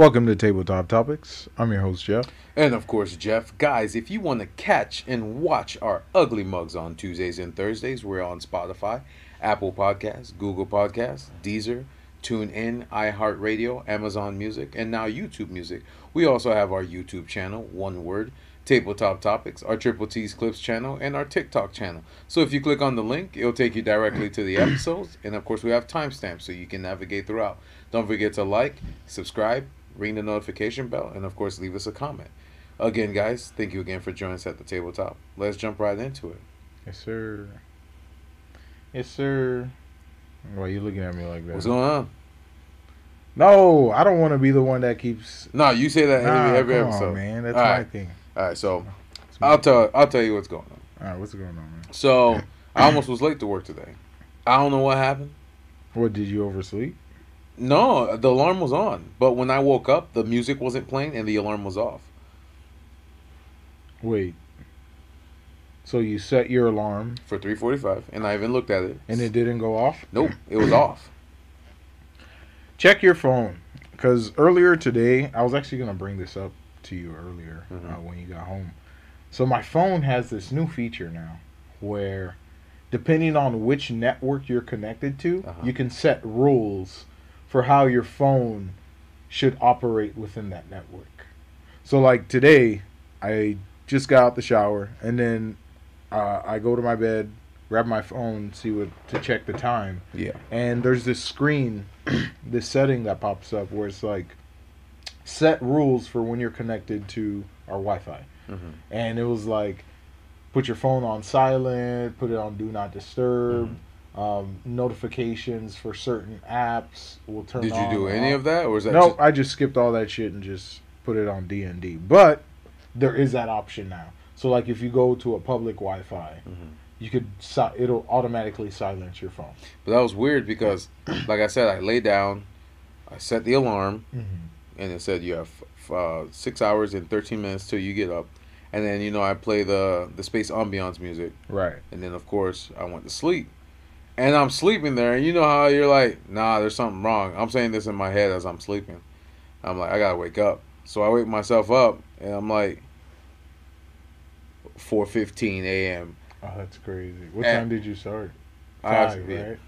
Welcome to Tabletop Topics. I'm your host, Jeff. And of course, Jeff. Guys, if you want to catch and watch our ugly mugs on Tuesdays and Thursdays, we're on Spotify, Apple Podcasts, Google Podcasts, Deezer, TuneIn, iHeartRadio, Amazon Music, and now YouTube Music. We also have our YouTube channel, one word, Tabletop Topics, our Triple T's Clips channel, and our TikTok channel. So if you click on the link, it'll take you directly to the episodes. And of course, we have timestamps so you can navigate throughout. Don't forget to like, subscribe, ring the notification bell, and of course, leave us a comment. Again, guys, thank you again for joining us at the tabletop. Let's jump right into it. Yes, sir. Yes, sir. Why are you looking at me like that? What's going on? No, I don't want to be the one that keeps. No, you say that Nah, every, every episode. on, man. That's All my right. thing. All right, so I'll tell I'll tell you what's going on. All right, what's going on, man? So I almost was late to work today. I don't know what happened. What did you oversleep? No, the alarm was on, but when I woke up, the music wasn't playing and the alarm was off. Wait. So you set your alarm for 3:45, and I even looked at it. and it didn't go off? nope, it was off. Check your phone. Because earlier today, I was actually going to bring this up to you earlier Mhm. uh, when you got home. So my phone has this new feature now where, depending on which network you're connected to, Uh-huh. you can set rules for how your phone should operate within that network. So, like today, I just got out the shower and then uh, I go to my bed, grab my phone, see what to check the time Yeah. and there's this screen, this setting that pops up where it's like set rules for when you're connected to our Wi-Fi, hmm and it was like put your phone on silent, put it on do not disturb. Mm-hmm. Um, notifications for certain apps will turn. Did you on do any off. of that, or was that? No, just- I just skipped all that shit and just put it on D and D. But there is that option now. So like if you go to a public Wi-Fi, Mhm. you could si- it'll automatically silence your phone. But that was weird because, like I said, I lay down, I set the alarm, and it said you have f- uh, six hours and 13 minutes till you get up, and then you know I play the the space ambiance music, Right. and then of course I went to sleep, and I'm sleeping there, and you know how you're like, nah, there's something wrong. I'm saying this in my head as I'm sleeping. I'm like, I gotta wake up. So I wake myself up, and I'm like, 4:15 a.m. Oh, that's crazy. What time did you start? I Five, to be- right?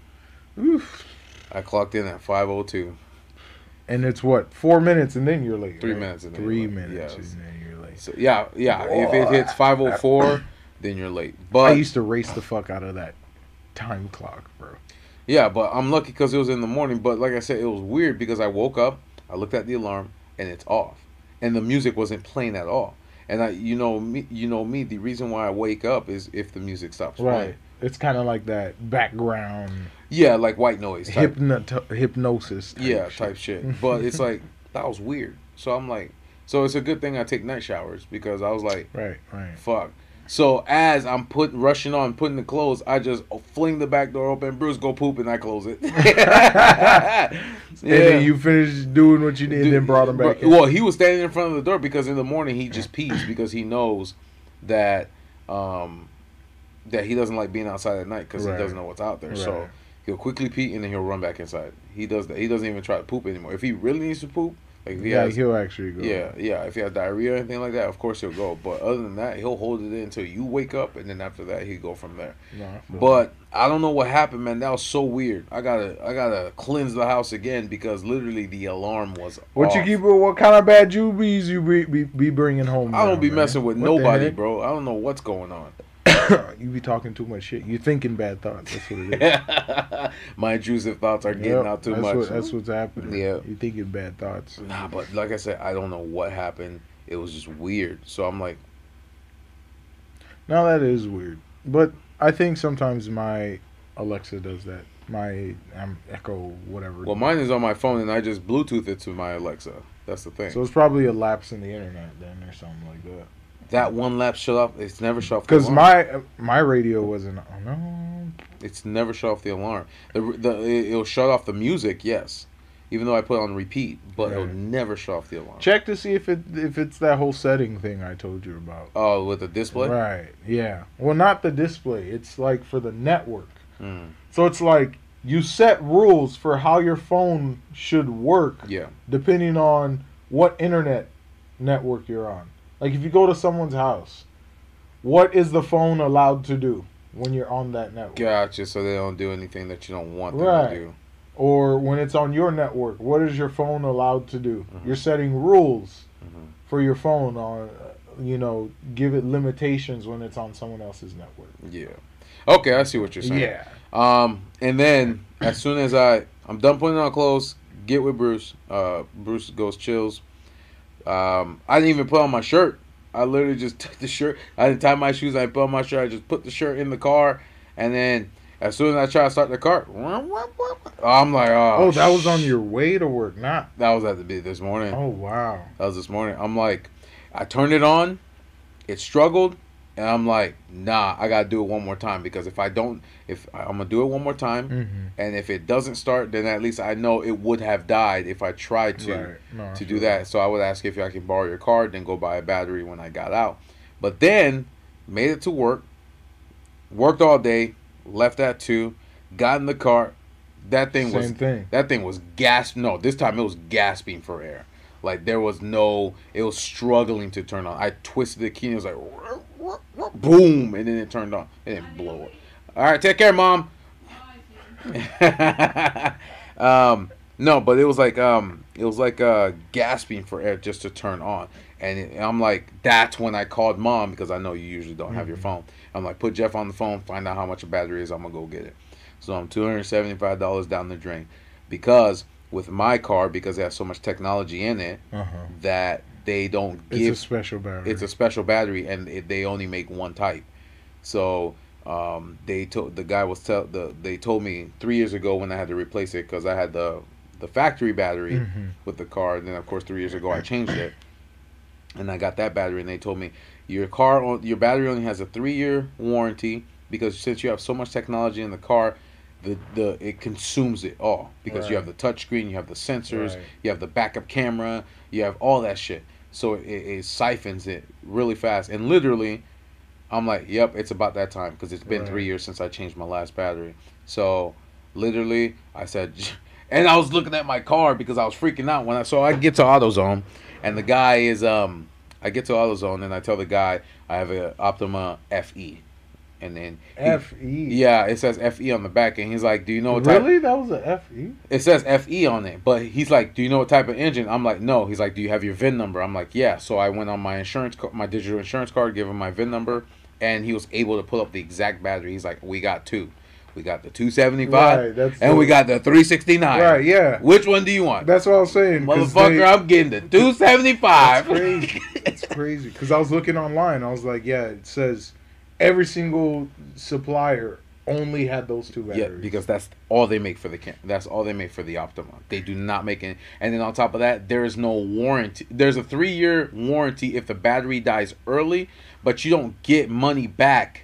Oof. I clocked in at 5:02. And it's what four minutes, and then you're late. Three right? minutes and Three minutes, Yes. and then you're late. So yeah, yeah. If it hits 5:04, then you're late. But I used to race the fuck out of that time clock, bro. Yeah, but I'm lucky because it was in the morning. But like I said, it was weird because I woke up, I looked at the alarm, and it's off, and the music wasn't playing at all. And I, you know me, you know me. The reason why I wake up is if the music stops Right. playing. It's kind of like that background Yeah, like white noise. Type, hypnot- hypnosis. Type yeah, shit. type shit. But it's like that was weird. So I'm like, so it's a good thing I take night showers because I was like, right, right. fuck. So as I'm put rushing on, putting the clothes, I just fling the back door open. Bruce go poop, and I close it. And then you finished doing what you did, and then brought him back. Well, he was standing in front of the door because in the morning he just pees because he knows that um, that he doesn't like being outside at night because Right. he doesn't know what's out there. So he'll quickly pee and then he'll run back inside. He does that. He doesn't even try to poop anymore. If he really needs to poop, like if he yeah, has, he'll actually go. yeah, yeah, if he has diarrhea or anything like that, of course he'll go. But other than that, he'll hold it in until you wake up, and then after that, he go from there. No, I But I don't know what happened, man. That was so weird. I gotta, I gotta cleanse the house again because literally the alarm was. What you keep? What kind of bad jubies you be, be, be bringing home? I don't now, be man? messing with What nobody, bro. I don't know what's going on. you be talking too much shit. You're thinking bad thoughts. That's what it is. My intrusive thoughts are getting Yep, out too that's much. What, that's what's happening. Yeah. you're thinking bad thoughts. Nah, but like I said, I don't know what happened. It was just weird. So I'm like, Now that is weird, but I think sometimes my Alexa does that. My um, Echo, whatever. well, mine is on my phone, and I just Bluetooth it to my Alexa. That's the thing. So it's probably a lapse in the internet then, or something like that. That one lap shut off. It's never shut off. Because my my radio wasn't. Oh no. It's never shut off the alarm. The, the it'll shut off the music, yes, even though I put it on repeat, but it'll never shut off the alarm. Check to see if it if it's that whole setting thing I told you about. Oh, with the display. Right. Yeah. Well, not the display. It's like for the network. Mm, So it's like you set rules for how your phone should work yeah. depending on what internet network you're on. Like if you go to someone's house, what is the phone allowed to do when you're on that network? Gotcha. So they don't do anything that you don't want them Right. to do. Or when it's on your network, what is your phone allowed to do? Mhm. You're setting rules Mhm. for your phone on, uh, you know, give it limitations when it's on someone else's network. Yeah. Okay, I see what you're saying. Yeah. Um, and then as soon as I I'm done putting on clothes, get with Bruce. Uh, Bruce goes chills. Um, I didn't even put on my shirt. I literally just took the shirt. I didn't tie my shoes. I didn't put on my shirt. I just put the shirt in the car, and then as soon as I try to start the car, I'm like, oh, Oh, that was on your way to work, not. That was at the this morning. Oh wow. That was this morning. I'm like, I turned it on, it struggled, and I'm like, nah, I gotta do it one more time because if I don't, if I'm gonna do it one more time, Mm-hmm. and if it doesn't start, then at least I know it would have died if I tried to right. No, to do that. So I would ask if I can borrow your card, then go buy a battery when I got out. But then made it to work, worked all day, left at two, got in the car. That thing Same was thing. that thing was gasp. No, this time it was gasping for air. Like there was no. It was struggling to turn on. I twisted the key and it was like, boom, and then it turned on. It didn't blow it. All right, take care, mom. um, no, but it was like um, it was like uh, gasping for air just to turn on, and, it, and I'm like, that's when I called mom because I know you usually don't have your phone. I'm like, put Jeff on the phone, find out how much a battery is. I'm gonna go get it. So I'm two hundred seventy five dollars down the drain because with my car because it has so much technology in it Uh huh. that they don't give. It's a special battery. it's a special battery and it, they only make one type so um, they told the guy was tell the they told me three years ago when i had to replace it because i had the the factory battery Mhm. with the car and then of course three years ago i changed it and i got that battery and they told me your car your battery only has a three year warranty because since you have so much technology in the car the, the it consumes it all because you have the touchscreen you have the sensors Right. you have the backup camera you have all that shit so it, it siphons it really fast. And literally i'm like yep it's about that time because it's been Right. three years since i changed my last battery. So literally i said and i was looking at my car because i was freaking out when i so i get to autozone and the guy is um i get to autozone and i tell the guy i have a optima fe and then he- Fe. yeah it says fe on the back and he's like do you know what type Really? That was a Fe. it says FE on it, but he's like, "Do you know what type of engine?" I'm like, "No." He's like, "Do you have your VIN number?" I'm like, "Yeah." So I went on my insurance, my digital insurance card, give him my VIN number, and he was able to pull up the exact battery. He's like, "We got two, we got the 275, Right. And the- we got the 369. Right. Yeah. Which one do you want, That's what I was saying, motherfucker? they- I'm getting the 275. That's crazy. It's crazy because I was looking online. I was like, yeah, it says every single supplier only had those two batteries. Yeah, because that's all they make for the cam- that's all they make for the Optima. They do not make it. And then on top of that, there is no warranty. There's a three year warranty if the battery dies early, but you don't get money back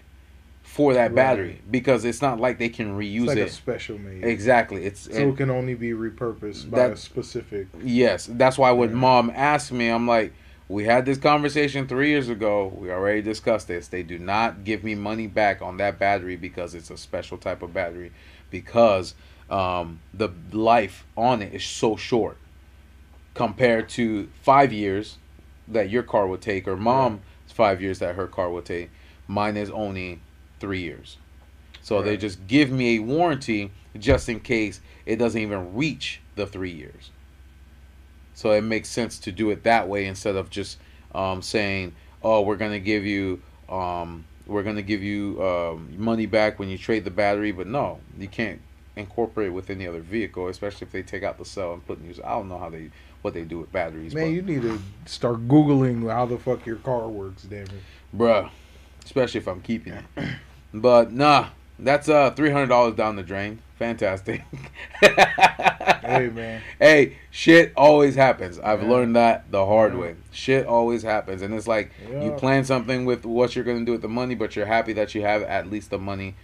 for that Right. battery because it's not like they can reuse like a it. special made. Exactly. It's So it can only be repurposed by That- a specific. Yes, that's why when Yeah. mom asked me, I'm like, we had this conversation three years ago. We already discussed this. They do not give me money back on that battery because it's a special type of battery, because um, the life on it is so short compared to five years that your car would take, or mom's five years that her car would take. Mine is only three years. So they just give me a warranty just in case it doesn't even reach the three years. So it makes sense to do it that way instead of just um, saying, "Oh, we're gonna give you, um, we're gonna give you um, money back when you trade the battery." But no, you can't incorporate it with any other vehicle, especially if they take out the cell and put new. I don't know how they what they do with batteries, Man, but, you need to start googling how the fuck your car works. Damn it. bruh, especially if I'm keeping it. But nah, that's uh three hundred dollars down the drain. Fantastic. Hey man. Hey, shit always happens. I've Yeah. learned that the hard Yeah. way. Shit always happens, and it's like you plan something with what you're gonna do with the money, but you're happy that you have at least the money,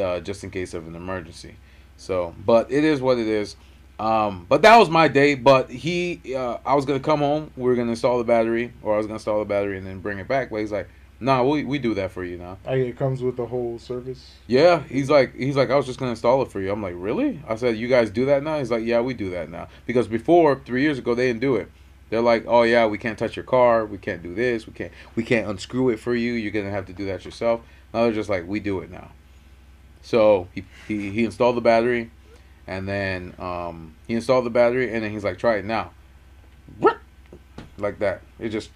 uh, just in case of an emergency. So, but it is what it is. Um, but that was my day. But he, uh, I was gonna come home. We were gonna install the battery, or I was gonna install the battery and then bring it back. But he's like, "Nah, we we do that for you now." Like it comes with the whole service. Yeah, he's like he's like I was just gonna install it for you. I'm like, really? I said, you guys do that now? He's like, yeah, we do that now because before three years ago they didn't do it. They're like, oh yeah, we can't touch your car, we can't do this, we can't we can't unscrew it for you. You're gonna have to do that yourself. Now they're just like, we do it now. So he he, he installed the battery, and then um, he installed the battery, and then he's like, try it now. Like that. It just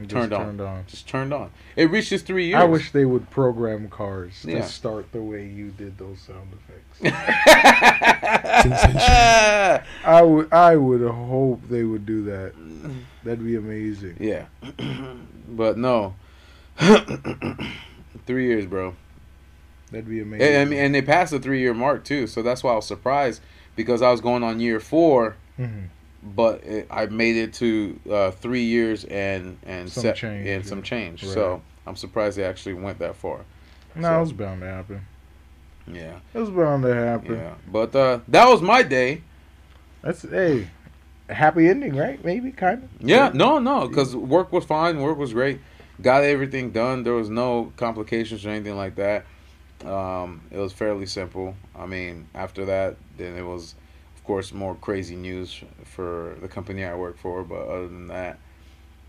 It just Turned on. Turned on. just turned on. It reaches three years. I wish they would program cars Yeah. to start the way you did those sound effects. I would I would hope they would do that. That'd be amazing. Yeah. but no. three years, bro. That'd be amazing. And, I mean, and they passed the three year mark too, so that's why I was surprised because I was going on year four, Mhm. But it, I made it to uh, three years and and Some set, change, and yeah. some change. Right. So I'm surprised they actually went that far. No, So- it was bound to happen. Yeah, It was bound to happen. yeah. But uh, that was my day. That's hey, a happy ending, right? Maybe kind of. Yeah, no, no, because work was fine. Work was great. Got everything done. There was no complications or anything like that. Um, it was fairly simple. I mean, after that, then it was, course, more crazy news for the company I work for. But other than that,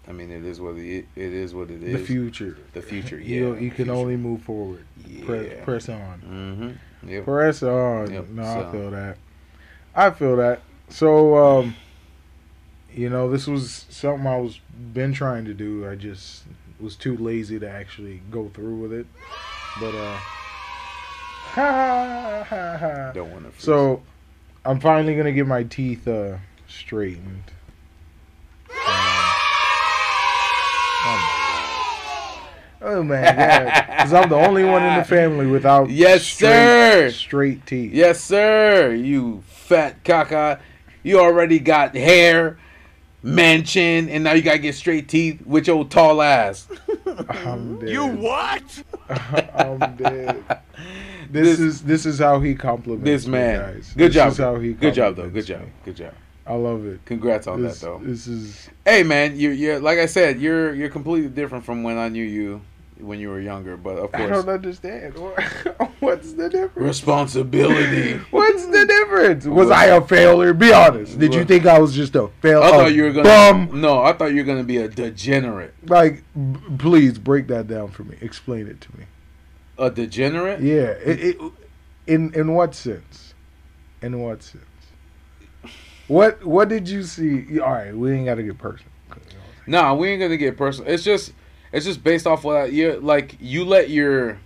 I mean, it is what it, it is. What it is. The future. The future. Yeah. You you can only move forward. Press, Yeah. press on. Mm-hmm. Yep. Press on. Yep, No, so- I feel that. I feel that. So, um, you know, this was something I was been trying to do. I just was too lazy to actually go through with it. But uh, ha ha ha. Don't want to. So, I'm finally gonna get my teeth uh straightened. Um, oh my god! Because I'm the only one in the family without Yes, straight, sir. straight teeth. Yes, sir. You fat caca. You already got hair, mansion, and now you gotta get straight teeth with your tall ass. I'm dead. You what? I'm dead. This, This- is this is how he compliments This man. guys. Good This job. is how he Good job, though. Good job. Good job. I love it. Congrats on This, that, though. this is Hey, man, you're, you're like I said, you're you're completely different from when I knew you when you were younger. But of course, I don't understand. What's the difference? responsibility. What's the difference? Was I a failure? Be honest. Did you think I was just a failure? I thought you were gonna. bum. No, I thought you were gonna be a degenerate. Like, b- please break that down for me. Explain it to me. A degenerate? Yeah. It, it, in in what sense? In what sense? What what did you see? All right, we ain't got to get personal. Nah, we ain't gonna get personal. It's just it's just based off what I, you like. You let your,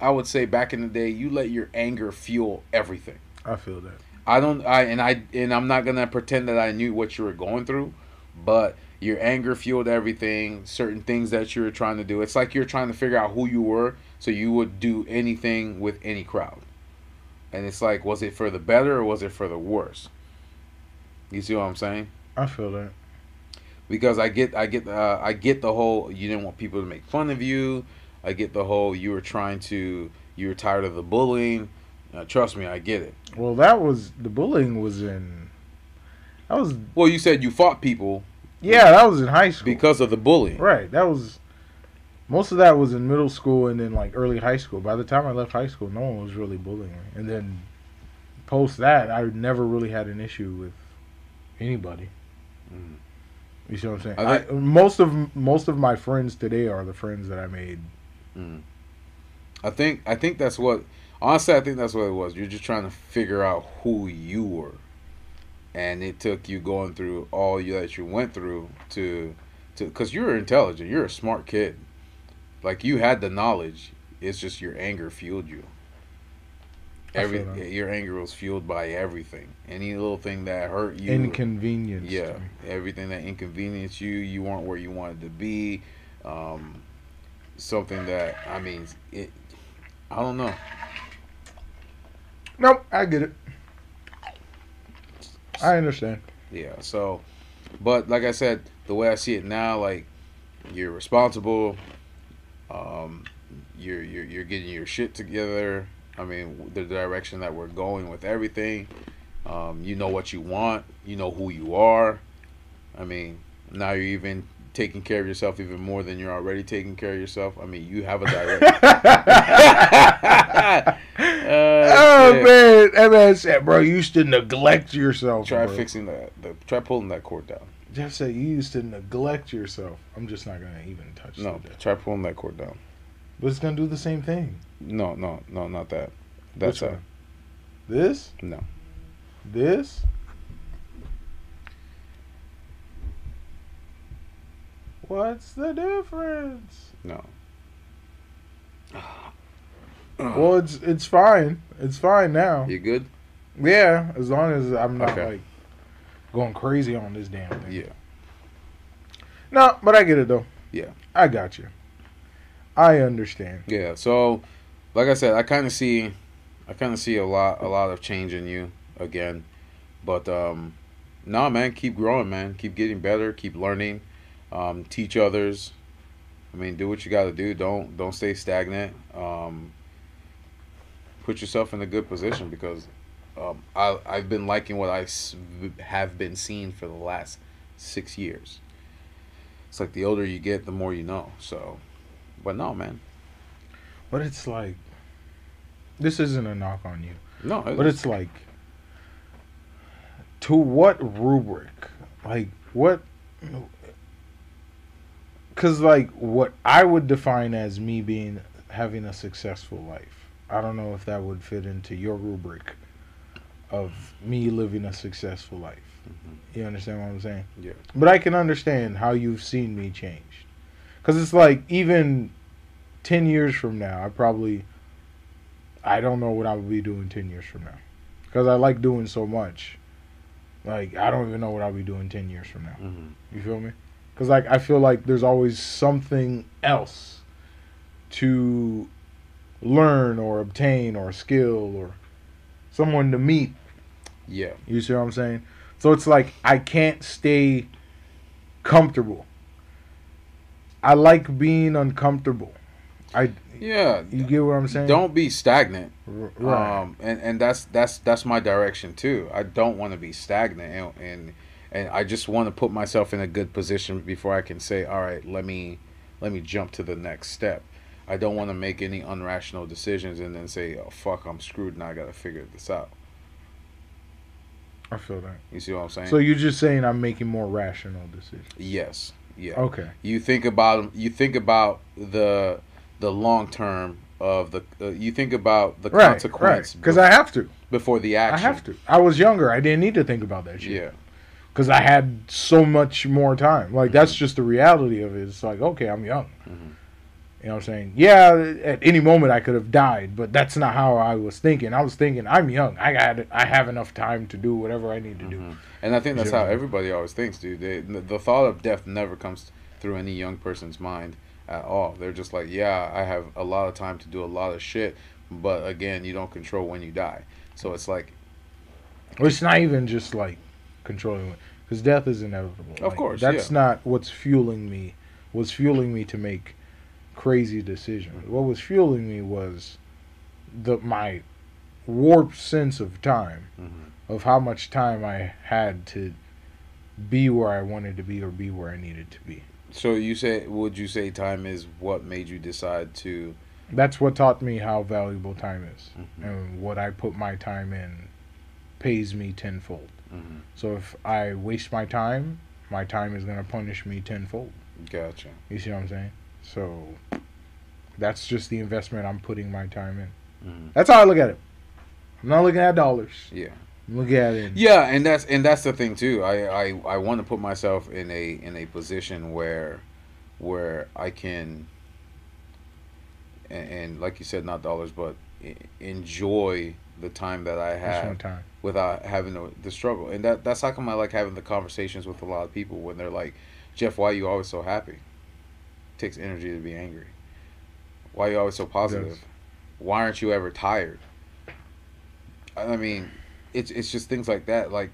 I would say back in the day, you let your anger fuel everything. I feel that. I don't. I and I and I'm not gonna pretend that I knew what you were going through, but your anger fueled everything. Certain things that you were trying to do. It's like you're trying to figure out who you were, so you would do anything with any crowd. And it's like, was it for the better or was it for the worse? You see what I'm saying? I feel that. because I get I get uh, I get the whole you didn't want people to make fun of you. I get the whole you were trying to you were tired of the bullying. Uh, trust me, I get it. Well, that was the bullying was in. That was Well, you said you fought people yeah, that was in high school. because of the bullying. Right. That was most of that was in middle school and then like early high school. By the time I left high school, no one was really bullying me. And then post that, I never really had an issue with anybody. Mhm. You see what I'm saying? I I most of most of my friends today are the friends that I made. I think I think that's what honestly I think that's what it was. You're just trying to figure out who you were, and it took you going through all you that you went through to to because you're intelligent. You're a smart kid. Like you had the knowledge. It's just your anger fueled you. Every your anger was fueled by everything. Any little thing that hurt you. Inconvenience. yeah, everything that inconvenienced you. You weren't where you wanted to be. Um, something that I mean, it. I don't know. Nope, I get it. I understand. Yeah. So, but like I said, the way I see it now, like you're responsible. Um, you're you're you're getting your shit together. I mean, the direction that we're going with everything. Um, you know what you want. You know who you are. I mean, now you're even taking care of yourself even more than you're already taking care of yourself. I mean, you have a direct. oh shit. man, that man said, "Bro, you used to neglect yourself." Try bro." fixing that. The, try pulling that cord down. Jeff said you used to neglect yourself. I'm just not gonna even touch that. No, the try pulling that cord down. But it's gonna do the same thing. No, no, no, not that. That's Which a? This? no. This? What's the difference? No. Well, it's it's fine. It's fine now. You good? Yeah, as long as I'm not Okay. like going crazy on this damn thing. Yeah. No, but I get it though. Yeah. I got you. I understand. Yeah. So, like I said, I kind of see, I kind of see a lot, a lot of change in you again, but um, nah, man, keep growing, man. Keep getting better. Keep learning. Um, teach others. I mean, do what you got to do. Don't don't stay stagnant. Um, put yourself in a good position because um, I I've been liking what I have been seeing for the last six years. It's like the older you get, the more you know. So, but no, man. But it's like this isn't a knock on you. No, But it's like to what rubric? Like what cuz like what I would define as me being having a successful life. I don't know if that would fit into your rubric of me living a successful life. Mhm. You understand what I'm saying? Yeah. But I can understand how you've seen me change. Cuz it's like even 10 years from now, I probably I don't know what I would be doing 10 years from now. Cuz I like doing so much. Like I don't even know what I'll be doing 10 years from now. Mm-hmm. You feel me? Cuz like I feel like there's always something else to learn or obtain or skill or someone to meet Yeah. you see what I'm saying? So it's like I can't stay comfortable. I like being uncomfortable. I Yeah. you get what I'm saying? Don't be stagnant. Right. Um, and and that's that's that's my direction too. I don't want to be stagnant, and, and and I just want to put myself in a good position before I can say, all right, let me let me jump to the next step. I don't want to make any unrational decisions and then say, oh fuck, I'm screwed now. I got to figure this out. I feel that. You see what I'm saying? So you're just saying I'm making more rational decisions. yes, yeah. Okay. You think about you think about the the long term of the uh, you think about the Right. Right. consequence Because I have to. before the action. I have to. I was younger. I didn't need to think about that shit. Yeah. Because I had so much more time. Like that's just the reality of it. It's like okay, I'm young. Mhm. You know what I'm saying? Yeah, at any moment I could have died, but that's not how I was thinking. I was thinking I'm young. I got I have enough time to do whatever I need to do. Mhm. And I think that's how everybody always thinks, dude. They, the thought of death never comes through any young person's mind at all. They're just like, yeah, I have a lot of time to do a lot of shit, but again, you don't control when you die. So it's like, It's not even just like controlling because death is inevitable. Of Like, course, that's yeah. not what's fueling me. What's fueling me to make crazy decisions. What was fueling me was the my warped sense of time, Mhm. of how much time I had to be where I wanted to be or be where I needed to be. so you say, would you say time is what made you decide to? That's what taught me how valuable time is, Mhm. and what I put my time in pays me tenfold. Mhm. So if I waste my time, my time is gonna punish me tenfold. Gotcha. You see what I'm saying? So that's just the investment I'm putting my time in. Mhm. That's how I look at it. I'm not looking at dollars. Yeah. I'm looking at it. Yeah, and that's and that's the thing too. I I, I want to put myself in a in a position where where I can and, and like you said, not dollars, but enjoy the time that I have without having the, the struggle. And that that's how come I like having the conversations with a lot of people when they're like, Jeff, why are you always so happy? Takes energy to be angry. Why are you always so positive? Why aren't you ever tired? I mean, it's it's just things like that. Like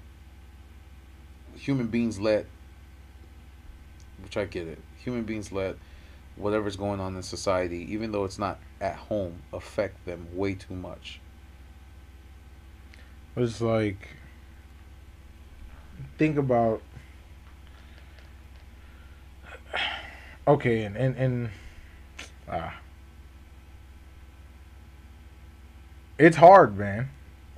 human beings let, which I get it. Human beings let whatever's going on in society, even though it's not at home, affect them way too much. It's like think about okay, and and, and ah, it's hard, man.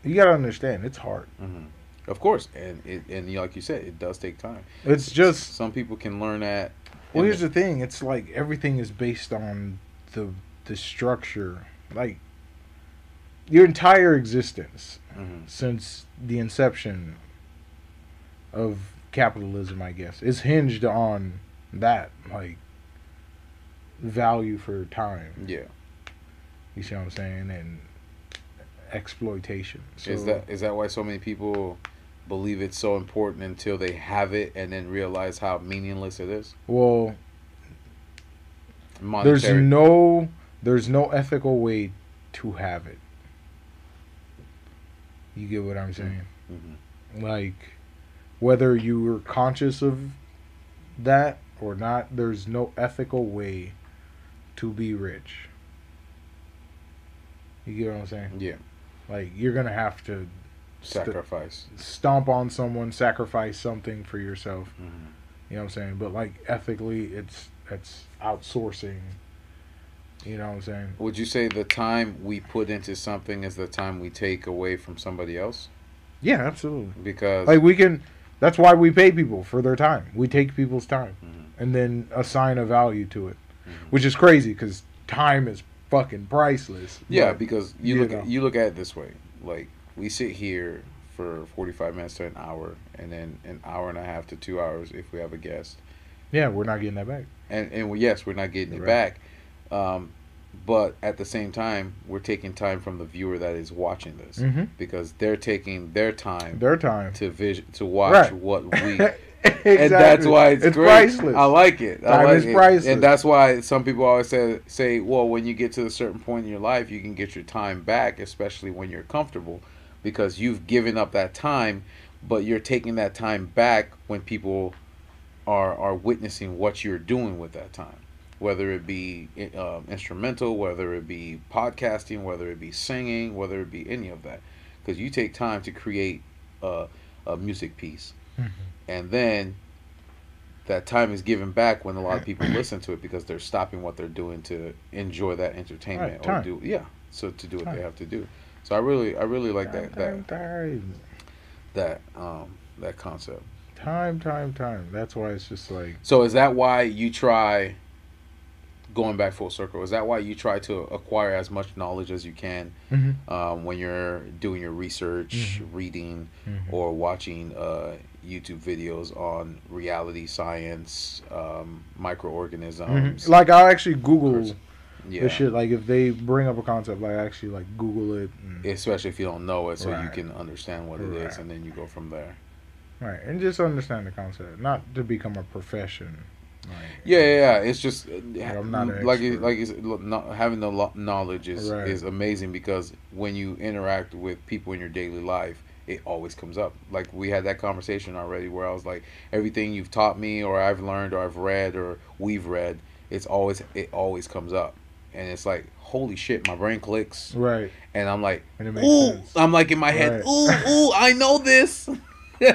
You gotta understand, it's hard. Mm-hmm. Of course, and it, and like you said, it does take time. It's just Some people can learn that. well. Here's the thing. It's like everything is based on the the structure, like your entire existence Mhm. since the inception of capitalism, I guess, is hinged on that, like value for time. Yeah. You see what I'm saying? And exploitation. So, is that is that why so many people believe it's so important until they have it and then realize how meaningless it is? well? Monetary. There's no there's no ethical way to have it. You get what I'm saying? Mhm. Like whether you were conscious of that or not, there's no ethical way to be rich. You get what I'm saying? Yeah. Like you're gonna have to st- Sacrifice. stomp on someone, sacrifice something for yourself. Mhm. You know what I'm saying? But like ethically, it's it's outsourcing. You know what I'm saying? Would you say the time we put into something is the time we take away from somebody else? Yeah, absolutely. Because Like we can. That's why we pay people for their time. We take people's time Mhm. and then assign a value to it, Mhm. which is crazy because time is fucking priceless. Yeah, But, because you, you look know. at, you look at it this way. Like we sit here for forty five minutes to an hour, and then an hour and a half to two hours if we have a guest. yeah, we're not getting that back. And and we- yes, we're not getting it Right. back, um, but at the same time, we're taking time from the viewer that is watching this Mm-hmm. because they're taking their time Their time. to vision to watch Right. what we. exactly. And that's why it's, great. priceless. I like it. I Time like is it. priceless. And that's why some people always say, say, well, when you get to a certain point in your life, you can get your time back, especially when you're comfortable, because you've given up that time, but you're taking that time back when people are are witnessing what you're doing with that time, whether it be um, instrumental, whether it be podcasting, whether it be singing, whether it be any of that, because you take time to create a, a music piece Mhm. And then that time is given back when a lot of people listen to it because they're stopping what they're doing to enjoy that entertainment Right, or do yeah so to do what Time. they have to do so i really i really like that time, that time, that um that concept time, time, time. That's why it's just like so is that why you try going back full circle is that why you try to acquire as much knowledge as you can Mhm. um, when you're doing your research Mhm. reading Mhm. or watching uh, YouTube videos on reality science, um, microorganisms. Mhm. like I'll actually Google yeah, the shit. Like if they bring up a concept, like I actually like Google it. And, especially if you don't know it, so you can understand what it is, Right. and then you go from there. Right, and just understand the concept, not to become a profession. Like, Yeah, yeah, yeah. It's just uh, I'm not like like you said, lo- no- having the lo- knowledge is Right. is amazing because when you interact with people in your daily life, it always comes up. Like we had that conversation already, where I was like, everything you've taught me, or I've learned, or I've read, or we've read, it's always it always comes up, and it's like holy shit, my brain clicks, Right, and I'm like, and ooh, sense. I'm like in my head, Right. ooh, ooh, I know this. nah,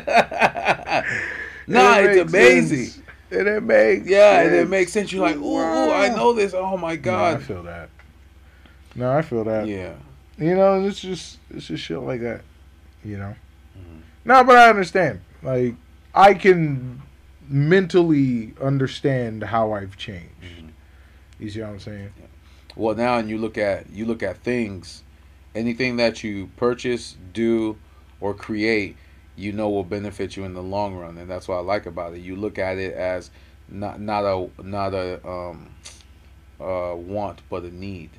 It it's amazing. sense. And it makes Yeah, and it makes sense. You're like, ooh, ooh, I know this. Oh my No, I feel that. No, I feel that. Yeah. You know, it's just it's just shit like that. You know. Mhm. No, but I understand. Like I can mentally understand how I've changed. Mhm. You see what I'm saying? Well, now and you look at you look at things, anything that you purchase, do, or create, you know will benefit you in the long run, and that's what I like about it. You look at it as not not a not a um, uh, want, but a need.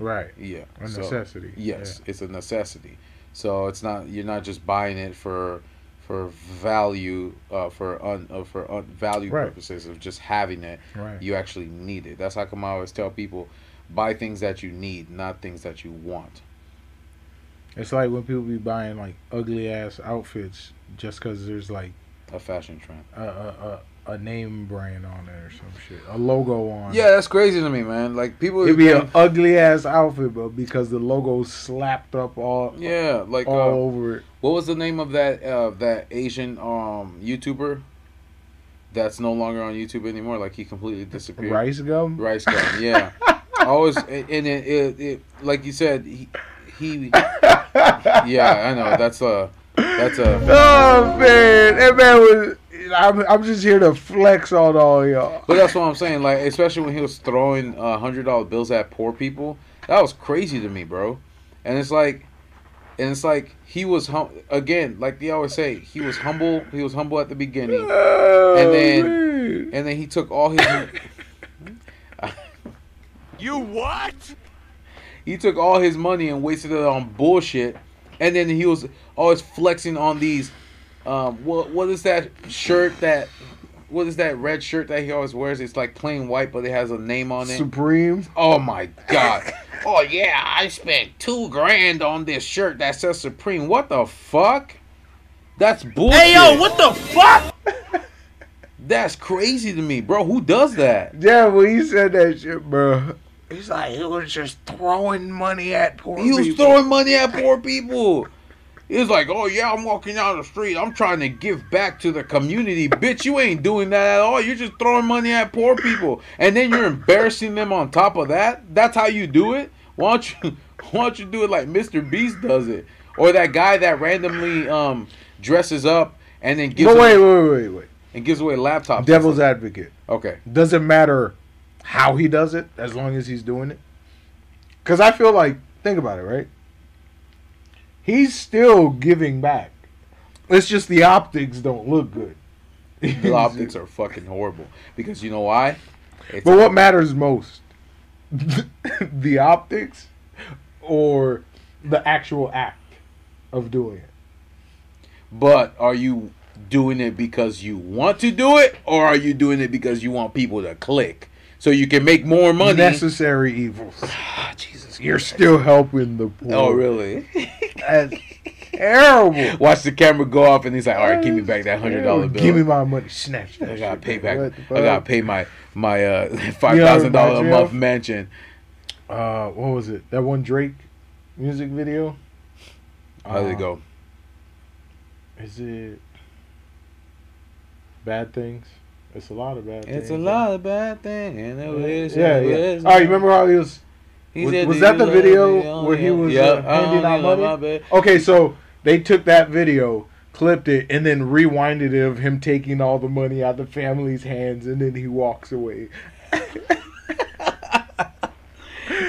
Right. Yeah. A So- necessity. Yes, it's a necessity. So it's not you're not just buying it for for value uh, for un, uh, for un, value Right. purposes of just having it. Right. You actually need it. That's how come I always tell people buy things that you need, not things that you want. It's like when people be buying like ugly ass outfits just because there's like A fashion trend. a, a, a, name brand on it or some shit, a logo on. Yeah, that's crazy to me, man. Like people. It'd be an ugly ass outfit, but because the logo slapped up all yeah, like all uh, over it. what was the name of that uh, that Asian um YouTuber that's no longer on YouTube anymore? Like he completely disappeared. Rice gum. Rice gum, yeah. Always and it, it, it like you said he he yeah, I know. That's a that's a Oh man, that man was. I'm, I'm just here to flex on all y'all. But that's what I'm saying. Like, especially when he was throwing uh, hundred dollar bills at poor people, that was crazy to me, bro. And it's like, and it's like he was hum- again, like they always say, he was humble. He was humble at the beginning, Oh, And then- man. and then he took all his You what? he took all his money and wasted it on bullshit. And then he was always flexing on these. Um, what what is that shirt that? What is that red shirt that he always wears? It's like plain white, but it has a name on it. Supreme. Oh my god. oh yeah, I spent two grand on this shirt that says Supreme. What the fuck? That's bullshit. Hey yo, what the fuck? That's crazy to me, bro. Who does that? Yeah, when he said that shit, bro. He's like, he was just throwing money at poor He was throwing money at poor people. Was like, "Oh yeah, I'm walking down the street. I'm trying to give back to the community, bitch. You ain't doing that at all. You're just throwing money at poor people, and then you're embarrassing them on top of that. That's how you do it. Why don't you? Why don't you do it like Mr. Beast does it, or that guy that randomly um dresses up and then gives But wait, away, wait, wait, wait. and gives away laptops? Devil's advocate. Okay. Doesn't matter how he does it, as long as he's doing it. Because I feel like, think about it, right? He's still giving back. It's just the optics don't look good. The optics are fucking horrible because you know why? It's But what matters most? the optics or the actual act of doing it? But are you doing it because you want to do it, or are you doing it because you want people to click so you can make more money? Necessary evils. Ah, Jesus, You're still helping the poor. Oh, really? That's terrible. Watch the camera go off, and he's like, "All right, give me back that hundred dollar bill. Give me my money. Snatch that I gotta pay back. back. What the I gotta pay my my uh five thousand dollar a month mansion." Uh, what was it? That one Drake music video? How did Uh, it go? Is it Bad Things? It's a lot of bad things. It's a lot of bad things. And Yeah, it was, yeah. it yeah. was- Oh, you remember how he was? He was- said, was that the video? Oh, where he was, Yeah, uh, handing I out love money? Okay, so they took that video, clipped it, and then rewinded it of him taking all the money out of the family's hands, and then he walks away.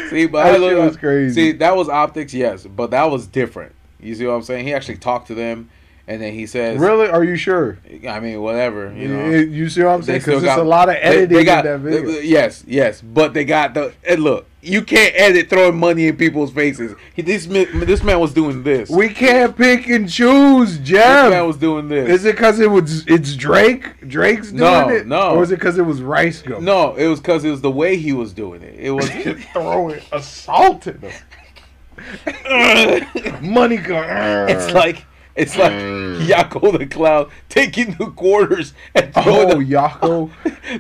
See, but That I look, was crazy. See, that was optics, yes, but that was different. You see what I'm saying? He actually talked to them, and then he says, Really? Are you sure? I mean, whatever, you know. You, you see what I'm saying? Because there's a lot of editing they got, in that video. Yes, yes, but they got the. And look, you can't edit throwing money in people's faces. He, this man, this man was doing this. we can't pick and choose, Jeff. this man was doing this. Is it because it was it's Drake? Drake's doing No, it? no. Or is it because it was Rice Gum? no, it was because it was the way he was doing it. It was. throwing assaulted them. Money gun. it's like it's like Yucko the Clown taking the quarters and throwing oh them Yako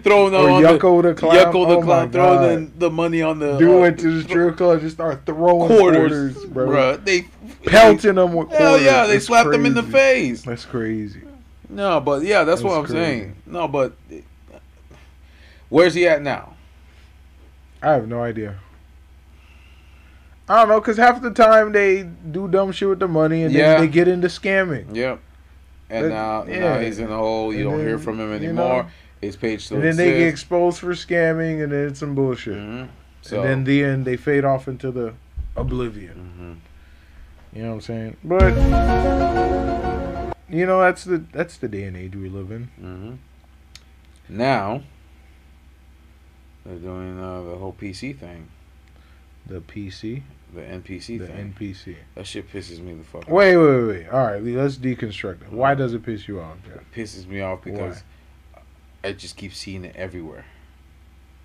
throwing them or on Yucko the clown. Yucko the Oh clown throwing the, the money on the do uh, it to the strip club, just start throwing quarters, quarters, bro. Bruh, They Pelting them with quarters. Hell yeah, they It's slapped them in the face. That's crazy. No, but yeah, that's, what I'm crazy. saying. No, but where's he at now? I have no idea. I don't know, cause half the time they do dumb shit with the money, and Yeah. then they get into scamming, Yep. And now, now he's in a hole. You And don't hear from him you anymore. know, His page still and then they get exposed for scamming, and then it's some bullshit. Mhm. So, and then the end, they fade off into the oblivion. mhm. You know what I'm saying? But you know that's the that's the day and age we live in. Mhm. Now they're doing uh, the whole PC thing, The PC, the NPC the thing. NPC. that shit pisses me the fuck. off. Wait, wait, wait, wait. All right, let's deconstruct it. Why does it piss you off, Jeff? It pisses me off because I just keep seeing it everywhere.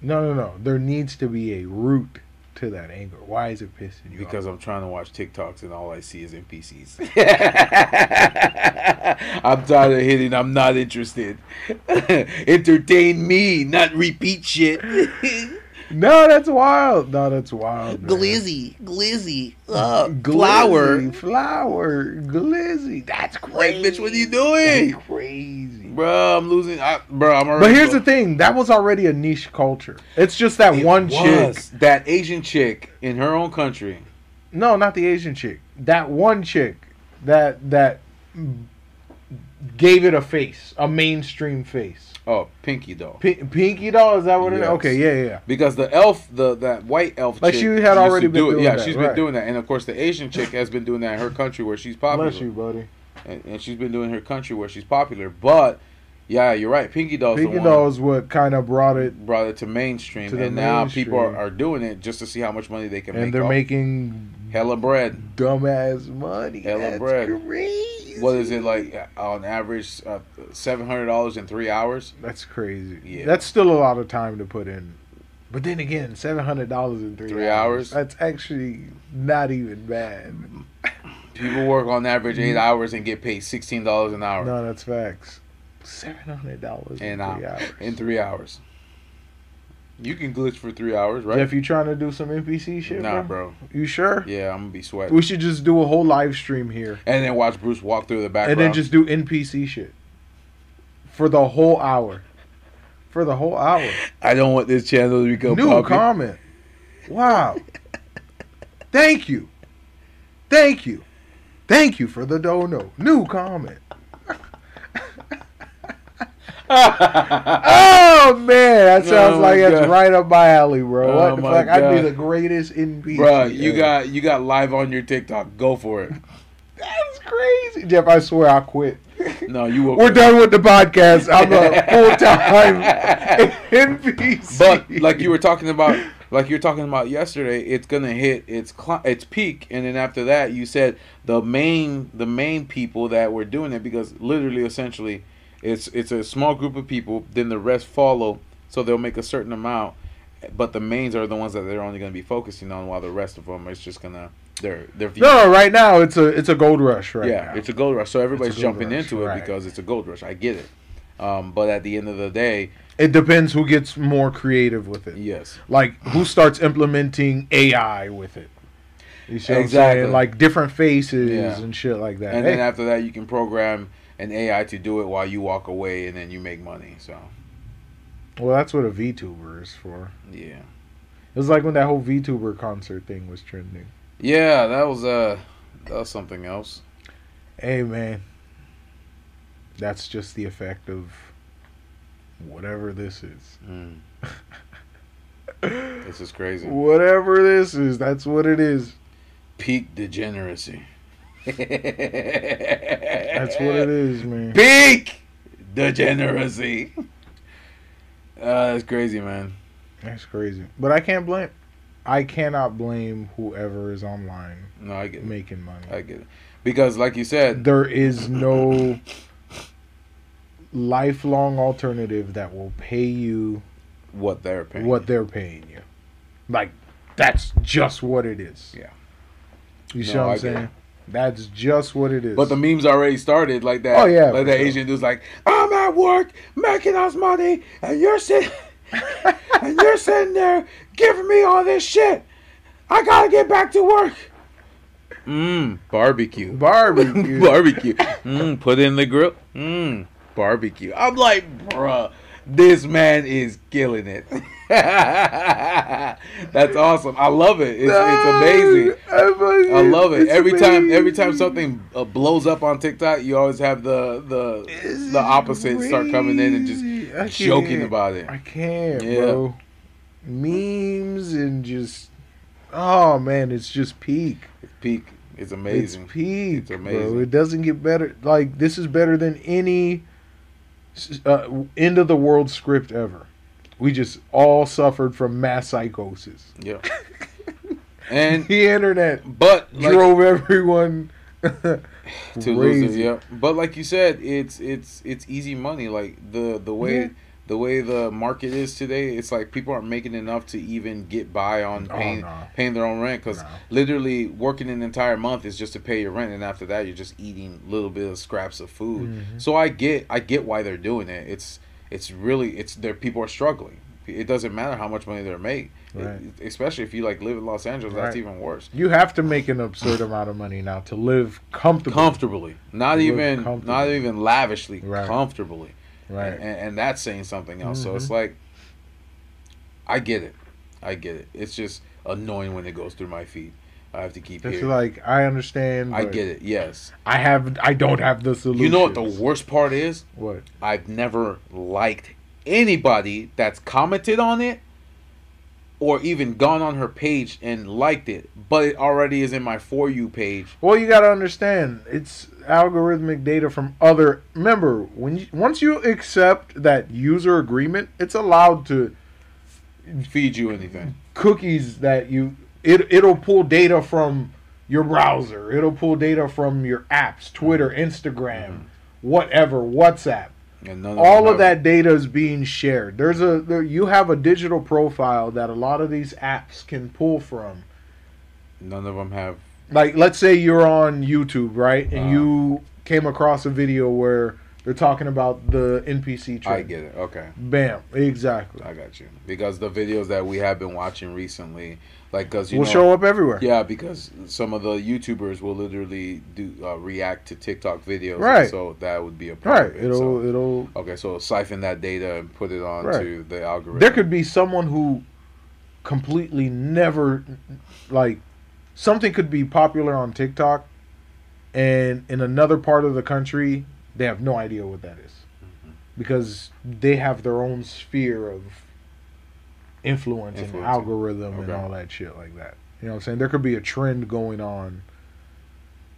No, no, no. There needs to be a root to that anger. Why is it pissing you Because off? I'm trying to watch TikToks and all I see is NPCs. I'm tired of hitting. I'm not interested. Entertain me, not repeat shit. No, that's wild. No, that's wild. man. glizzy, glizzy, uh, Glizzy, flower. flower, glizzy. That's crazy. bitch, what are you doing? That's crazy. Bro, I'm losing. I, bro, I'm already. But here's the thing: that was already a niche culture. It's just that It one chick. that Asian chick in her own country No, not the Asian chick. That one chick that that gave it a face, a mainstream face. Oh, Pinky doll. P- Pinky doll, is that what it is? Yes. Okay, yeah, yeah. Because the elf, the that white elf, Like, chick she had already been do it. doing Yeah, that, she's right. been doing that, and of course the Asian chick has been doing that in her country where she's popular, Bless you, buddy. and, and she's been doing her country where she's popular. But yeah, you're right. Pinky doll's Pinky the one doll is what kind of brought it, brought it to mainstream, To and now people are, are doing it just to see how much money they can and make. And they're making hella bread. dumbass money. Hella That's bread. crazy. What is it like on average? Uh, Seven hundred dollars in three hours. That's crazy. Yeah. That's still a lot of time to put in. But then again, seven hundred dollars in three, Three hours. hours? That's actually not even bad. People work on average eight hours and get paid sixteen dollars an hour Mm. No, that's facts. Seven hundred dollars in three uh, hours. in three hours. You can glitch for three hours, right? If you're trying to do some NPC shit, nah, bro? bro. You sure? Yeah, I'm gonna be sweating. We should just do a whole live stream here, And then watch Bruce walk through the background, and then just do NPC shit for the whole hour. For the whole hour. I don't want this channel to become New comment. Wow. Thank you. Thank you. Thank you for the dono. New comment. Oh man, that oh, sounds Oh, like my that's right up my alley, bro. Oh, what the fuck? I'd be the greatest NPC. Bro, you ever. got you got live on your TikTok. Go for it. that's crazy, Jeff. I swear I quit. No, you will. We're done with the podcast. I'm a full time NPC. But like you were talking about, like you were talking about yesterday, it's gonna hit its cl- its peak, and then after that, you said the main the main people that were doing it because literally, essentially, it's it's a small group of people. Then the rest follow, so they'll make a certain amount. But the mains are the ones that they're only gonna be focusing on, while the rest of them is just gonna they're they're no, no, right now it's a it's a gold rush right yeah, now. it's a gold rush. So everybody's jumping rush, into it right. because it's a gold rush. I get it. Um, but at the end of the day, it depends who gets more creative with it. yes, Like who starts implementing AI with it. You see Exactly. Like different faces Yeah. and shit like that. and Hey, then after that, you can program an AI to do it while you walk away, and then you make money. So well, that's what a VTuber is for. yeah, It was like when that whole VTuber concert thing was trending. yeah, that was uh that was something else. Hey man, that's just the effect of whatever this is. Mm. this is crazy. Whatever this is, that's what it is. Peak degeneracy. That's what it is, man. Peak degeneracy. Uh, that's crazy, man. That's crazy. But I can't blame. I cannot blame whoever is online No, I get it. making money. I get it. Because, like you said, there is no lifelong alternative that will pay you what they're paying. what they're paying you. Like that's just what it is. Yeah. You see what I I'm get saying? It. That's just what it is. But the memes already started like that. Oh, yeah, like for that sure. Asian dude's like, I'm at work making us money, and you're sitting, and you're sitting there giving me all this shit. I gotta get back to work. Mmm, barbecue. barbecue. barbecue. Mmm, put in the grill. Mmm, barbecue. I'm like, bruh, this man is killing it. That's awesome. I love it. It's, it's amazing. I love it. Every time, every time something uh, blows up on TikTok, you always have the the It's the opposites start coming in and just joking about it. I can't, Yeah. bro. Memes and just oh man, it's just peak. It's peak. It's amazing. It's peak, It's bro. amazing. It doesn't get better. Like this is better than any uh, end of the world script ever. We just all suffered from mass psychosis. Yeah. And The internet but like, drove everyone to crazy. yeah. But like you said, it's it's it's easy money. Like the the way Yeah. The way the market is today, it's like people aren't making enough to even get by on Oh, paying no. paying their own rent because No. literally working an entire month is just to pay your rent, and after that, you're just eating little bit of scraps of food. Mhm. So I get I get why they're doing it. It's it's really it's their People are struggling. It doesn't matter how much money they're make, Right. Especially if you like live in Los Angeles. That's even worse. You have to make an absurd amount of money now to live comfortably. Comfortably, not Live even not even lavishly, Right. comfortably, right. and, and that's saying something else. So it's Mhm. like, I get it, I get it. It's just annoying when it goes through my feed. I have to keep It's hearing. like I understand. I get it. Yes. I have. I don't have the solution. You know what the worst part is? What? I've never liked anybody that's commented on it or even gone on her page and liked it, but it already is in my for you page. Well, you got to understand, it's algorithmic data from other. Remember, when you, once you accept that user agreement, it's allowed to Feed you anything. cookies that you. It it'll pull data from your browser. It'll pull data from your apps, Twitter, Instagram, mm-hmm. whatever, WhatsApp. And none all of that data is being shared. There's a there, you have a digital profile that a lot of these apps can pull from. None of them have. Like let's say you're on YouTube, right? And Uh-huh. you came across a video where they're talking about the NPC trade. I get it. Okay. Bam, exactly. I got you. Because the videos that we have been watching recently, like, because you will know, show up everywhere. Yeah, because some of the YouTubers will literally do uh, react to TikTok videos, Right. So that would be a part Right. it. It'll so- it'll okay, so siphon that data and put it onto Right. the algorithm. there could be someone who completely never like something could be popular on TikTok and in another part of the country they have no idea what that is Mm-hmm. because they have their own sphere of influence and Influencing. algorithm and all that shit like that. You know what I'm saying? There could be a trend going on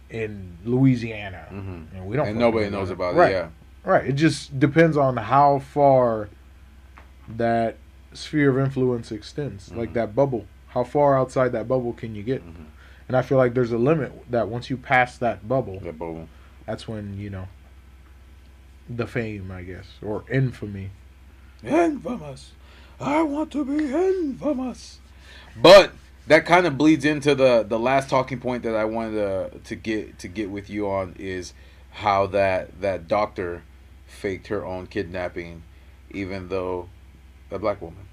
in Louisiana Mhm. and we don't and nobody know knows about right. it. Yeah. Right. It just depends on how far that sphere of influence extends. Like Mhm. that bubble. How far outside that bubble can you get? Mhm. And I feel like there's a limit that once you pass that bubble, That bubble. that's when, you know, the fame, I guess, or infamy. Infamous. I want to be infamous. But that kind of bleeds into the the last talking point that I wanted to to get to get with you on is how that that doctor faked her own kidnapping, even though a black woman.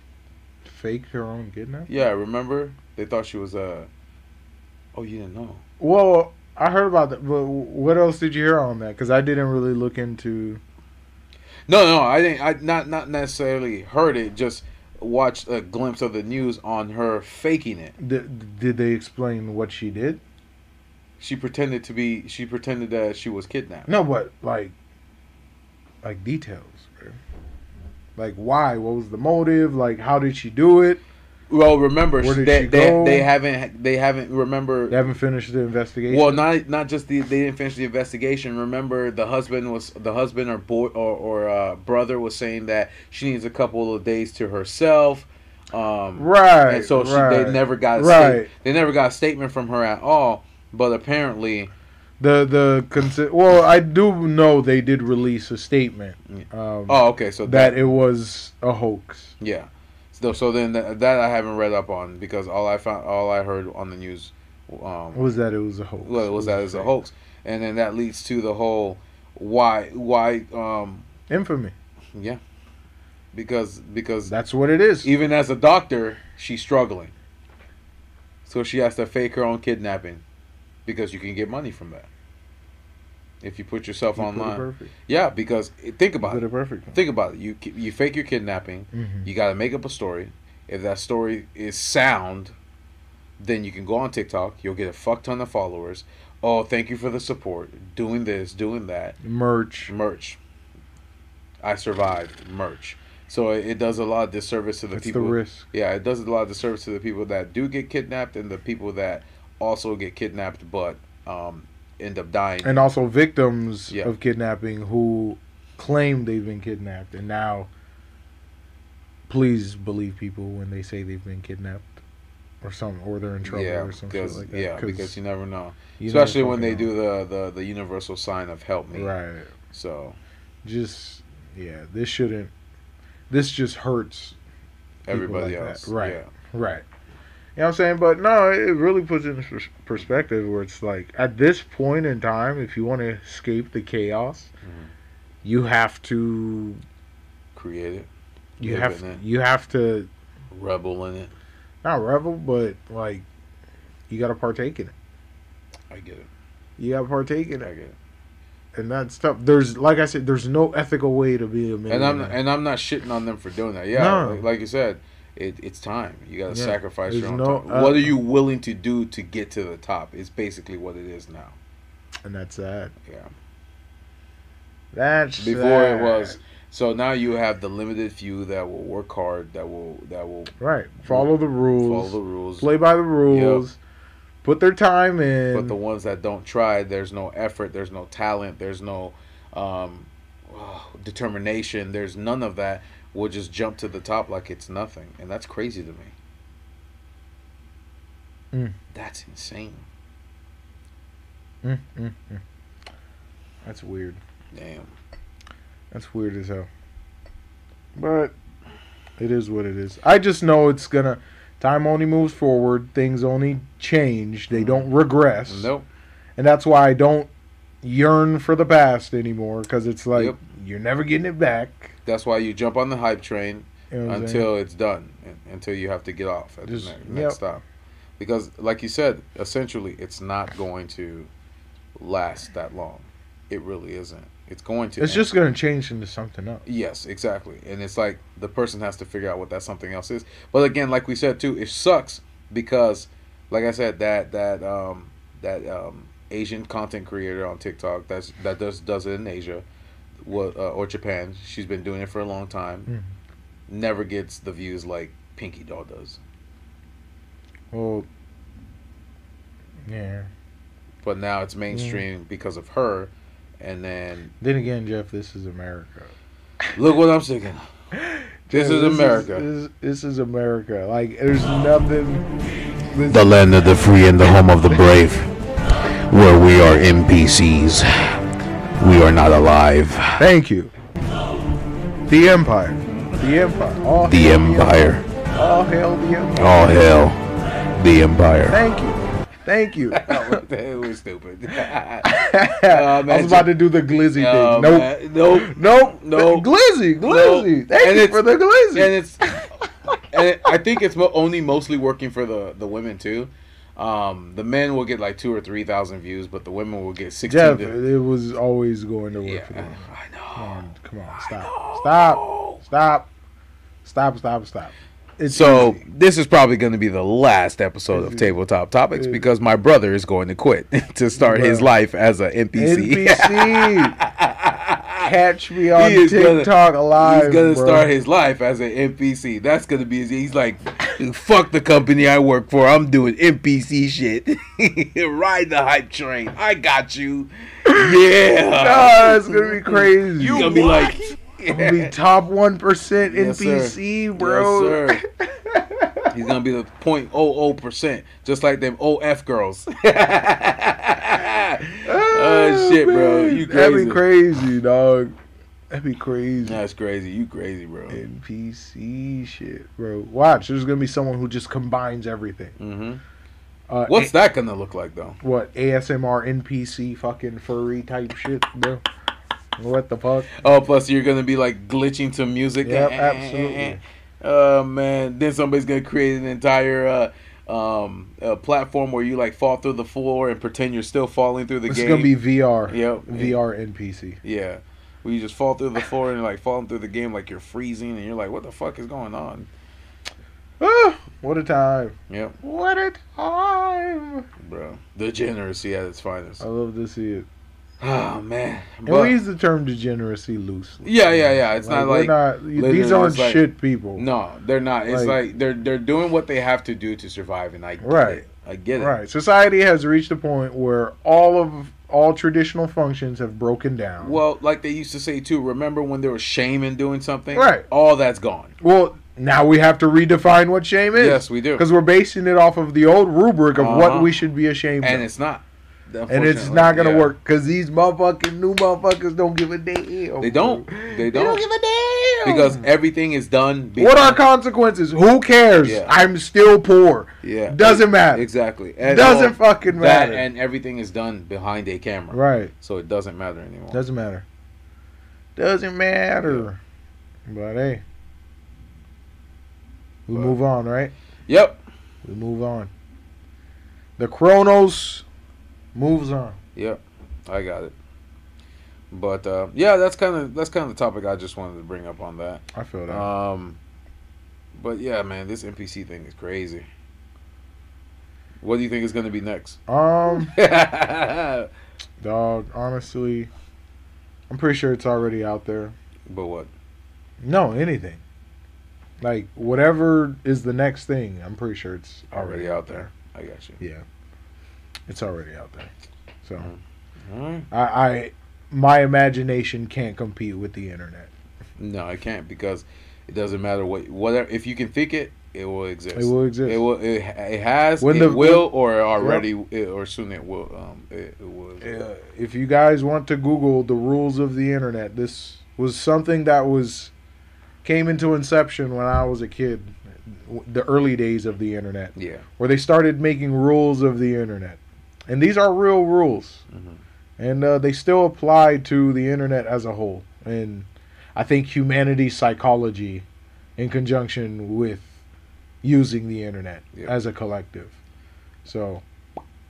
Fake her own kidnapping. Yeah, remember they thought she was a. Oh, you didn't know. Well, I heard about that, but what else did you hear on that? Because I didn't really look into. No, no, I didn't. I not not necessarily heard it. Just watched a glimpse of the news on her faking it. Did, did they explain what she did? She pretended to be. She pretended that she was kidnapped. No, but like, like details, bro. Like why? What was the motive? Like how did she do it? Well, remember they, she they, go? they haven't they haven't remember. They haven't finished the investigation. Well, not not just the they didn't finish the investigation. Remember, the husband was the husband or boy or or uh, brother was saying that she needs a couple of days to herself. Um, right. and so she, right. they never got a right. they never got a statement from her at all. But apparently, The the consi- well, I do know they did release a statement. Um, oh, okay, so that it was a hoax. Yeah. So, so then that, that I haven't read up on because all I found, all I heard on the news, um, Was that it was a hoax? well, was that as a hoax, and then that leads to the whole why, why, um, Infamy. yeah, because because That's what it is. even as a doctor, she's struggling, so she has to fake her own kidnapping, because you can get money from that if you put yourself You online. Yeah, because think about it. it perfect. Think about it. You you fake your kidnapping. Mhm. You got to make up a story. If that story is sound, then you can go on TikTok. You'll get a fuck ton of followers. Oh, thank you for the support. Doing this, doing that. Merch. Merch. I survived. Merch. So it, it does a lot of disservice to the That's people. the risk. Yeah, it does a lot of disservice to the people that do get kidnapped and the people that also get kidnapped but um, end up dying. And also victims Yeah. of kidnapping who claim they've been kidnapped and now please believe people when they say they've been kidnapped or some or they're in trouble yeah, or some shit because like that. yeah, because you never know. you never Especially when they fucking do the, the the universal sign of help me. right. So Just yeah, this shouldn't. This just hurts everybody like that. else, Right. Yeah. Right. You know what I'm saying? But no, it really puts it in perspective where it's like at this point in time, if you want to escape the chaos, Mhm. you have to Create it, you have it. you have to rebel in it. not rebel, but like you got to partake in it. I get it. You got to partake in it. I get it. and that's tough. There's like I said, there's no ethical way to be a And. I'm and I'm not shitting on them for doing that. Yeah, No. like, like you said, it, it's time. You got to Yeah. sacrifice There's your own no- time. uh, what are you willing to do to get to the top? Is basically what it is now. and that's sad. Yeah. That's Before it was. So now you have the limited few that will work hard, that will that will right. Follow the rules. follow the rules. play by the rules. Put their time in. But the ones that don't try, there's no effort, there's no talent, there's no um, determination, there's none of that. Will just jump to the top like it's nothing, and that's crazy to me. Mm. That's insane. Mm, mm, mm. That's weird. Damn. That's weird as hell. But it is what it is. I just know it's gonna. Time only moves forward. Things only change. They don't regress. Mm-hmm. Nope. And that's why I don't yearn for the past anymore. Because it's like Yep. you're never getting it back. That's why you jump on the hype train You know I'm saying? until it's done, until you have to get off at Just- the next, yep. next stop. Because, like you said, essentially, it's not going to last that long. It really isn't. It's going to. it's end. just gonna change into something else. Yes, exactly. And it's like the person has to figure out what that something else is. But again, like we said too, it sucks because like I said, that that um that um Asian content creator on TikTok that's that does does it in Asia what uh, or Japan. She's been doing it for a long time. Never gets the views like Pinky Doll does. Well, yeah. But now it's mainstream because of her. And then Then again, Jeff, this is America. look what I'm thinking. This Yeah, is America. This, this is America. Like, there's nothing. this- The land of the free and the home of the brave, where we are NPCs. We are not alive. Thank you. The Empire. The Empire. All The hail Empire. All hail the Empire. All hail the Empire. Thank you. Thank you. it was stupid. Oh, I was about to do the glizzy Oh, thing. Nope. man. Nope. Nope. Nope. Glizzy. Glizzy. Nope. Thank And you for the glizzy. And it's, and it, I think it's mo- only mostly working for the the women too. Um, the men will get like two or three thousand views, but the women will get sixteen. Jeff, to, it was always going to work yeah, for them. I know. Come on, come on, stop, stop, stop, stop, stop, stop. It's So easy. this is probably going to be the last episode of Tabletop Topics because my brother is going to quit to start his life as a NPC. NPC. catch me on He is gonna- TikTok live. He's gonna bro. start his life as an NPC. That's gonna be his. He's like, fuck the company I work for. I'm doing NPC shit. Ride the hype train. I got you. Yeah. No, it's gonna be crazy. He's gonna be like, gonna be top one percent Yes. NPC, bro. Yes, He's gonna be the 0.00 percent, just like them OF girls. Oh shit, bro, you That'd be crazy, dog. That'd be crazy. That's crazy. You crazy, bro. NPC shit, bro. Watch, there's gonna be someone who just combines everything. hmm Uh, What's A- that gonna look like though? what ASMR NPC fucking furry type shit, bro? What the fuck? Oh, plus you're gonna be like glitching to music. Yep, absolutely. Oh man, then somebody's gonna create an entire uh, um, uh, platform where you like fall through the floor and pretend you're still falling through the This game. is gonna be VR. Yep. VR NPC. Yeah. Where you just fall through the floor and you're like falling through the game like you're freezing and you're like, what the fuck is going on? Ah, what a time! Yep, What a time! bro. Degeneracy at its finest. I love to see it. Oh man. And But- we use the term degeneracy loosely. Yeah, yeah, yeah. It's not we're like not- these aren't like- shit people. no, they're not. It's Like- like, they're they're doing what they have to do to survive, and I get Right. it. I get it. Right. Society has reached a point where all of all traditional functions have broken down. Well, like they used to say too. Remember when there was shame in doing something? Right. All that's gone. Well, now we have to redefine what shame is. Yes, we do. Because we're basing it off of the old rubric of what Uh-huh. we should be ashamed And of. And it's not. And it's not gonna Yeah. work because these motherfucking new motherfuckers don't give a damn. They don't. They They don't don't. give a damn. Because everything is done. what are consequences? Who cares? Yeah. I'm still poor. Yeah. Doesn't matter. Exactly. And Doesn't all fucking that matter. and everything is done behind a camera. Right. So it doesn't matter anymore. Doesn't matter. Doesn't matter. But hey, we But- move on, right? Yep. We move on. The Chronos moves on. Yep. I got it. But uh, yeah, that's kind of that's kind of the topic I just wanted to bring up on that. I feel that. Um, But yeah, man, this NPC thing is crazy. What do you think is going to be next? Um, dog. Honestly, I'm pretty sure it's already out there. But what? No, anything. Like whatever is the next thing, I'm pretty sure it's Already out there. I got you. Yeah, it's already out there. So right. I, I, my imagination can't compete with the internet. No, I can't because it doesn't matter what whatever. If you can think it, it will exist. It will exist. It will. It, it has. When it the- will, or already, it, or soon it will. Um, it, it will. Uh, if you guys want to Google the rules of the internet, this was something that was came into inception when I was a kid, the early days of the internet, Yeah. where they started making rules of the internet, and these are real rules, Mhm. and uh, they still apply to the internet as a whole. And I think humanity's psychology, in conjunction with using the internet Yeah. as a collective, so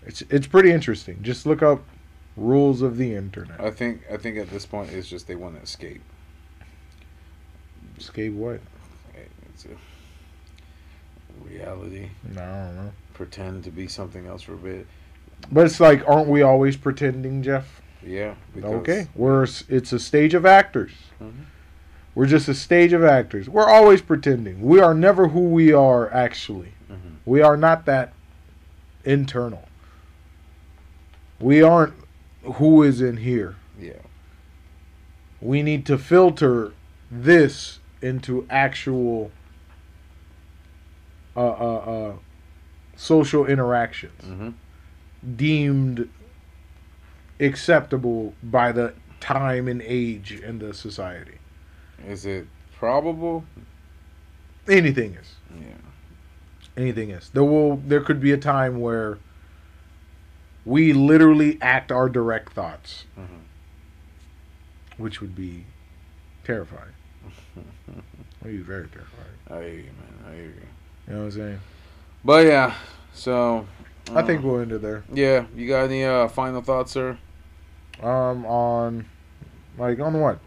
it's it's pretty interesting. Just look up rules of the internet. I think. I think at this point, it's just they want to escape. Escape what? It's a reality. No, I don't know. Pretend to be something else for a bit. But it's like, aren't we always pretending, Jeff? Yeah. Okay, we're it's a stage of actors. Mhm. We're just a stage of actors. We're always pretending. We are never who we are actually. Mhm. We are not that internal. We aren't who is in here. Yeah. We need to filter this into actual uh, uh, uh, social interactions. hmm deemed acceptable by the time and age in the society. Is it probable? Anything is. Yeah. Anything is. There will there could be a time where we literally act our direct thoughts, Mhm. which would be terrifying. Are you very terrified? I hear you, man. I hear you. You know what I'm saying? But yeah, so I think we'll end it there. yeah. You got any uh, final thoughts, sir? Um, on like on what?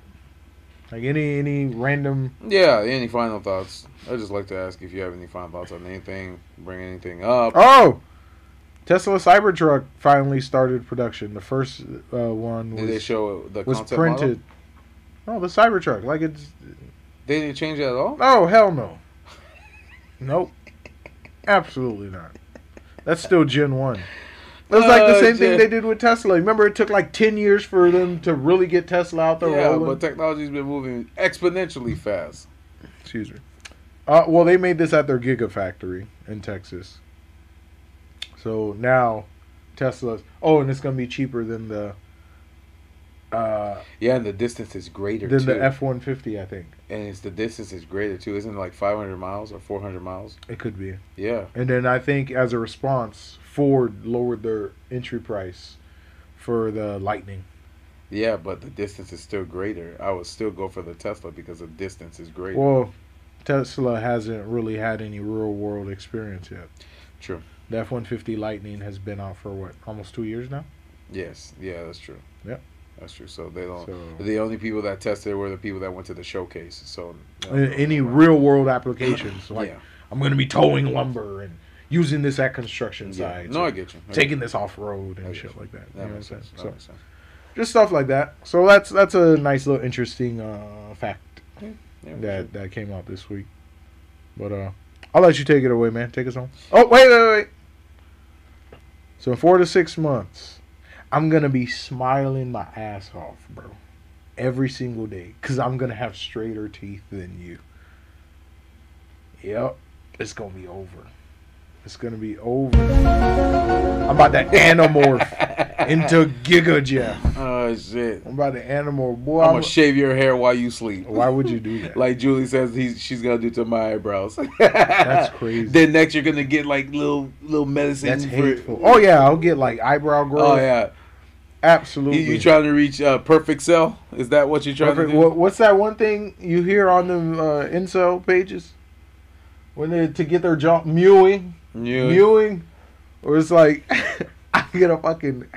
Like any any random Yeah. Any final thoughts? I just like to ask if you have any final thoughts on anything. Bring anything up. Oh, Tesla Cybertruck finally started production. The first uh, one Did they show the was printed. model? Oh, the Cybertruck, like it's. They didn't change that at all. Oh hell no. Nope. Absolutely not. That's still Gen One. It was like the Oh, same thing they did with Tesla. Remember, it took like ten years for them to really get Tesla out there Yeah, rolling. but technology's been moving exponentially fast. Excuse me. Uh, well, they made this at their Gigafactory in Texas. So now, Tesla's. Oh, and it's gonna be cheaper than the. Uh, Yeah, and the distance is greater than too. the F one fifty, I think and it's the distance is greater too. Isn't it like 500 miles or 400 miles? it could be. Yeah. And then I think as a response, Ford lowered their entry price for the Lightning. Yeah, but the distance is still greater. I would still go for the Tesla because the distance is greater. Well, Tesla hasn't really had any real world experience yet. True. The F one fifty Lightning has been out for what, almost two years now. Yes. Yeah, that's true. Yep. That's true. So they don't. So The only people that tested were the people that went to the showcase. So a- any real world applications, like yeah. I'm going to be towing lumber and using this at construction yeah. sites, No, I get you. I taking this off road and shit you. like that. That You know what I'm makes saying? sense. That So makes sense. just stuff like that. So that's that's a nice little interesting uh, fact Yeah, that that came out this week. But uh, I'll let you take it away, man. Take us home. Oh wait, wait, wait. So four to six months, I'm gonna be smiling my ass off, bro, every single day, cause I'm gonna have straighter teeth than you. Yep, it's gonna be over. It's gonna be over. I'm about to anamorph into Giga Jeff. Oh shit! I'm about to anamorph, boy. I'm I'm- gonna shave your hair while you sleep. Why would you do that? Like Julie says, he's she's gonna do to my eyebrows. That's crazy. Then next you're gonna get like little little medicine. That's for- hateful. Oh yeah, I'll get like eyebrow oh, growth. Oh yeah. You, absolutely. you trying to reach uh, perfect cell? Is that what you're trying Perfect. to do? What, what's that one thing you hear on them uh, incel pages when they to get their jaw mewing, You- mewing, or it's like I get a fucking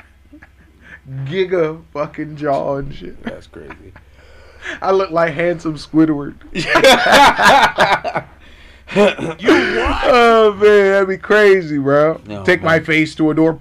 giga fucking jaw and shit. That's crazy. I look like handsome Squidward. You what? Oh man, that'd be crazy, bro. No, Take my face to a door.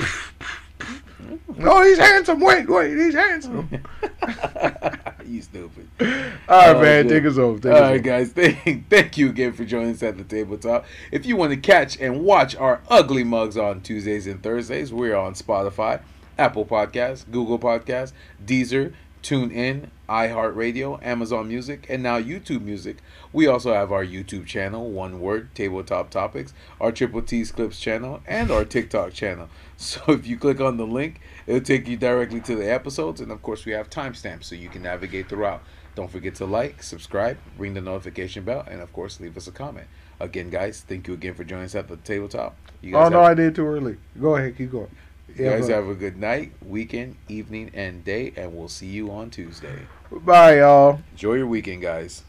Oh, he's handsome. Wait, wait, he's handsome. you stupid. All right, Oh, man. Take us off. Take All us right, off. guys. Thank, thank you again for joining us at the tabletop. If you want to catch and watch our ugly mugs on Tuesdays and Thursdays, we're on Spotify, Apple Podcasts, Google Podcasts, Deezer, TuneIn, iHeartRadio, Amazon Music, and now YouTube Music. We also have our YouTube channel, One Word Tabletop Topics, our Triple T's Clips channel, and our TikTok channel. So if you click on the link, it'll take you directly to the episodes, and of course we have timestamps so you can navigate throughout. Don't forget to like, subscribe, ring the notification bell, and of course leave us a comment. Again, guys, thank you again for joining us at the tabletop. You Oh guys, no, have, I did too early. Go ahead, keep going. You guys have a good night, weekend, evening, and day, and we'll see you on Tuesday. Bye, y'all. Enjoy your weekend, guys.